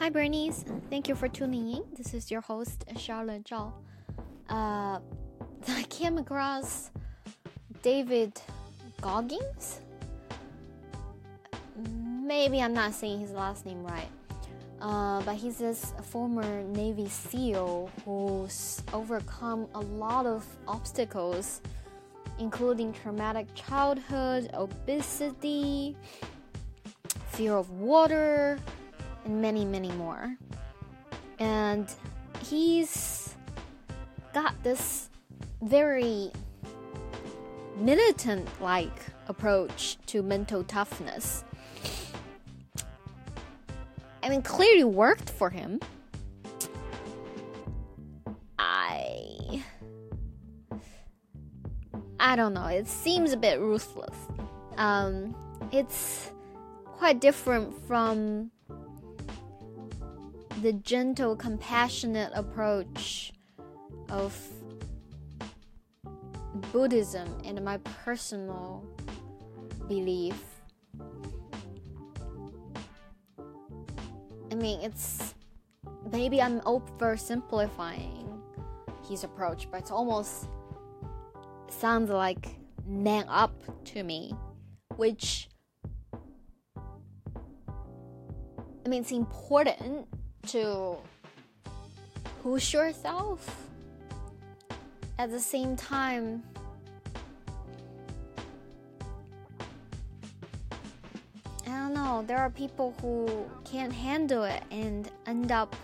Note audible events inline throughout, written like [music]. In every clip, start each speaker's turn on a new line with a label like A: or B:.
A: Hi, Bernice. Thank you for tuning in. This is your host, Charlotte Zhao. Uh, [laughs] I came across David Goggins. Maybe I'm not saying his last name right. Uh, but he's this former Navy SEAL who's overcome a lot of obstacles, including traumatic childhood, obesity, fear of water, and many, many more. And he's got this very militant like approach to mental toughness. I mean, clearly worked for him. I. I don't know. It seems a bit ruthless. Um, it's quite different from the gentle, compassionate approach of Buddhism and my personal belief. I mean, it's maybe I'm oversimplifying his approach, but it's almost sounds like man up to me, which I mean, it's important to push yourself at the same time I don't know, there are people who can't handle it and end up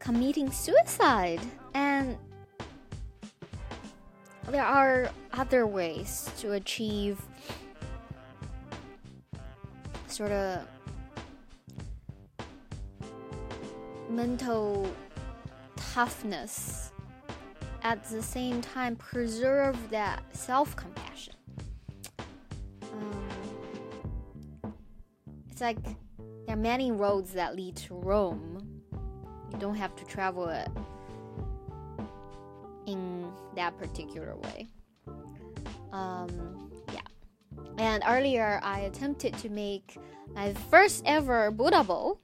A: committing suicide. And there are other ways to achieve sort of mental toughness at the same time preserve that self-compassion. Um, it's like there are many roads that lead to rome. You don't have to travel it in that particular way. Um, yeah. And earlier i attempted to make my first ever buddha bowl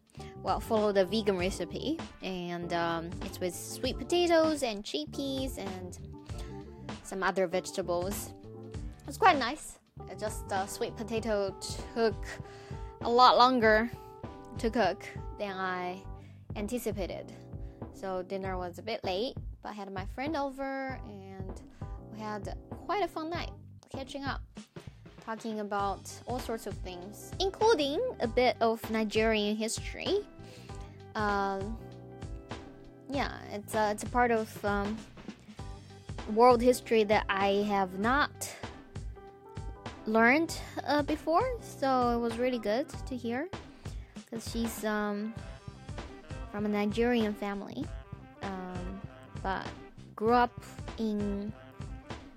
A: well, follow the vegan recipe, and um, it's with sweet potatoes and chickpeas and some other vegetables. It's quite nice. It just uh, sweet potato took a lot longer to cook than I anticipated. So dinner was a bit late, but I had my friend over and we had quite a fun night catching up talking about all sorts of things, including a bit of Nigerian history. Um, yeah, it's a, it's a part of um, world history that I have not learned uh, before, so it was really good to hear because she's um, from a Nigerian family, um, but grew up in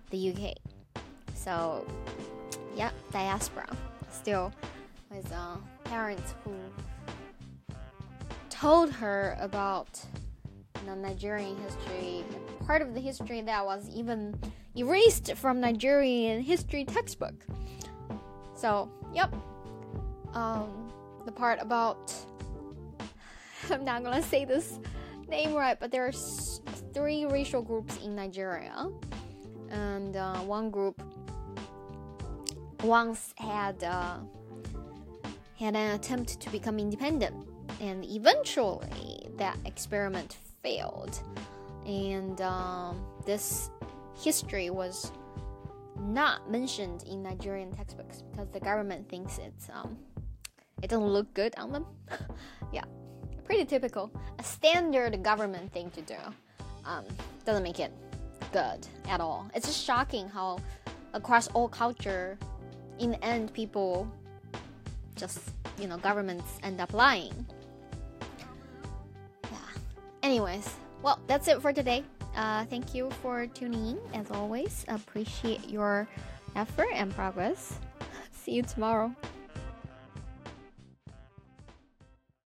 A: the UK. So yeah, diaspora. Still with uh, parents who told her about know, Nigerian history, part of the history that was even erased from Nigerian history textbook. So, yep. Um, the part about [laughs] I'm not gonna say this name right, but there are three racial groups in Nigeria, and uh, one group once had uh, had an attempt to become independent, and eventually that experiment failed, and um, this history was not mentioned in Nigerian textbooks because the government thinks it's um, it doesn't look good on them. [laughs] yeah, pretty typical, a standard government thing to do. Um, doesn't make it good at all. It's just shocking how across all culture in the end, people just, you know, governments end up lying. Anyways, well, that's it for today. Uh, thank you for tuning in. As always, appreciate your effort and progress. [laughs] See you tomorrow.